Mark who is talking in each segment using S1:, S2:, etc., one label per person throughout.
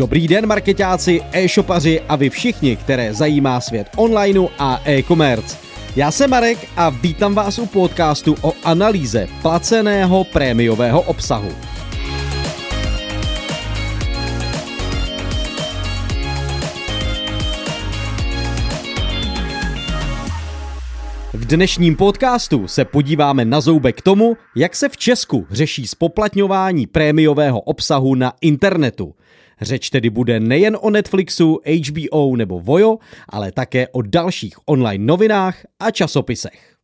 S1: Dobrý den marketáci, e-shopaři a vy všichni, které zajímá svět onlineu a e-commerce. Já jsem Marek a vítám vás u podcastu o analýze placeného prémiového obsahu. V dnešním podcastu se podíváme na zoubek tomu, jak se v Česku řeší spoplatňování prémiového obsahu na internetu. Řeč tedy bude nejen o Netflixu, HBO nebo Vojo, ale také o dalších online novinách a časopisech.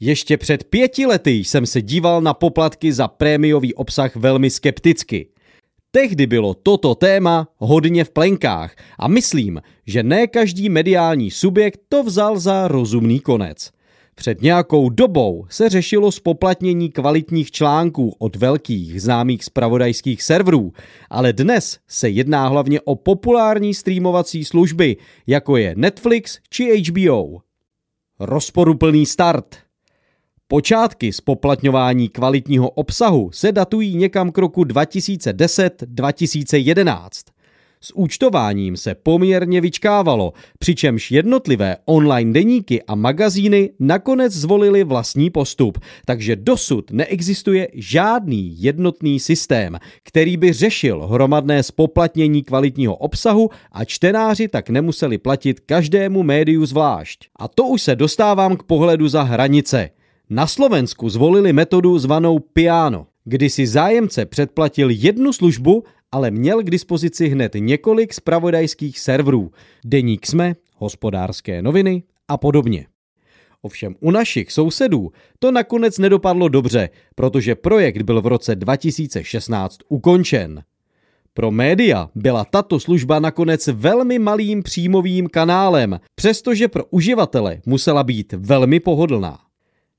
S1: Ještě před pěti lety jsem se díval na poplatky za prémiový obsah velmi skepticky. Tehdy bylo toto téma hodně v plenkách a myslím, že ne každý mediální subjekt to vzal za rozumný konec. Před nějakou dobou se řešilo spoplatnění kvalitních článků od velkých známých spravodajských serverů, ale dnes se jedná hlavně o populární streamovací služby, jako je Netflix či HBO. Rozporuplný start. Počátky spoplatňování kvalitního obsahu se datují někam k roku 2010-2011. S účtováním se poměrně vyčkávalo, přičemž jednotlivé online deníky a magazíny nakonec zvolili vlastní postup, takže dosud neexistuje žádný jednotný systém, který by řešil hromadné spoplatnění kvalitního obsahu a čtenáři tak nemuseli platit každému médiu zvlášť. A to už se dostávám k pohledu za hranice. Na Slovensku zvolili metodu zvanou Piano, kdy si zájemce předplatil jednu službu ale měl k dispozici hned několik spravodajských serverů, deník SME, hospodářské noviny a podobně. Ovšem u našich sousedů to nakonec nedopadlo dobře, protože projekt byl v roce 2016 ukončen. Pro média byla tato služba nakonec velmi malým příjmovým kanálem, přestože pro uživatele musela být velmi pohodlná.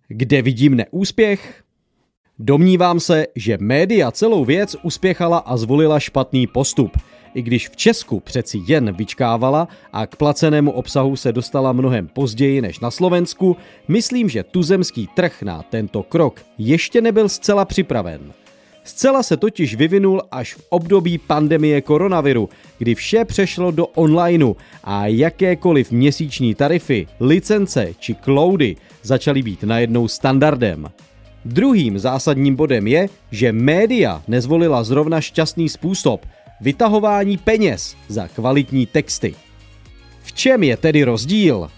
S1: Kde vidím neúspěch? Domnívám se, že média celou věc uspěchala a zvolila špatný postup. I když v Česku přeci jen vyčkávala a k placenému obsahu se dostala mnohem později než na Slovensku, myslím, že tuzemský trh na tento krok ještě nebyl zcela připraven. Zcela se totiž vyvinul až v období pandemie koronaviru, kdy vše přešlo do onlineu a jakékoliv měsíční tarify, licence či cloudy začaly být najednou standardem. Druhým zásadním bodem je, že média nezvolila zrovna šťastný způsob vytahování peněz za kvalitní texty. V čem je tedy rozdíl?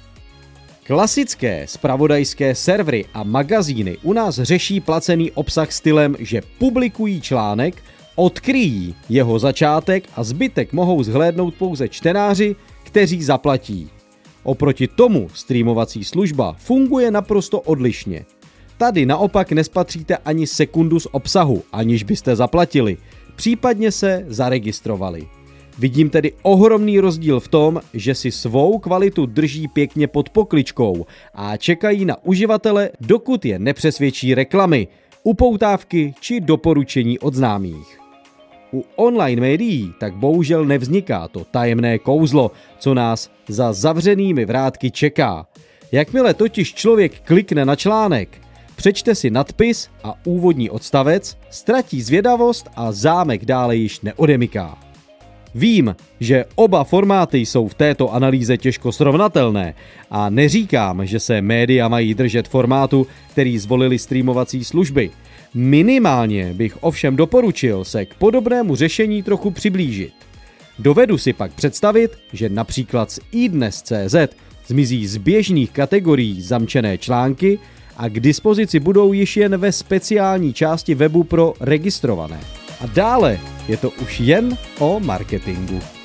S1: Klasické spravodajské servery a magazíny u nás řeší placený obsah stylem, že publikují článek, odkryjí jeho začátek a zbytek mohou zhlédnout pouze čtenáři, kteří zaplatí. Oproti tomu streamovací služba funguje naprosto odlišně – Tady naopak nespatříte ani sekundu z obsahu, aniž byste zaplatili, případně se zaregistrovali. Vidím tedy ohromný rozdíl v tom, že si svou kvalitu drží pěkně pod pokličkou a čekají na uživatele, dokud je nepřesvědčí reklamy, upoutávky či doporučení od známých. U online médií tak bohužel nevzniká to tajemné kouzlo, co nás za zavřenými vrátky čeká. Jakmile totiž člověk klikne na článek, přečte si nadpis a úvodní odstavec, ztratí zvědavost a zámek dále již neodemyká. Vím, že oba formáty jsou v této analýze těžko srovnatelné a neříkám, že se média mají držet formátu, který zvolili streamovací služby. Minimálně bych ovšem doporučil se k podobnému řešení trochu přiblížit. Dovedu si pak představit, že například z iDnes.cz zmizí z běžných kategorií zamčené články a k dispozici budou již jen ve speciální části webu pro registrované. A dále je to už jen o marketingu.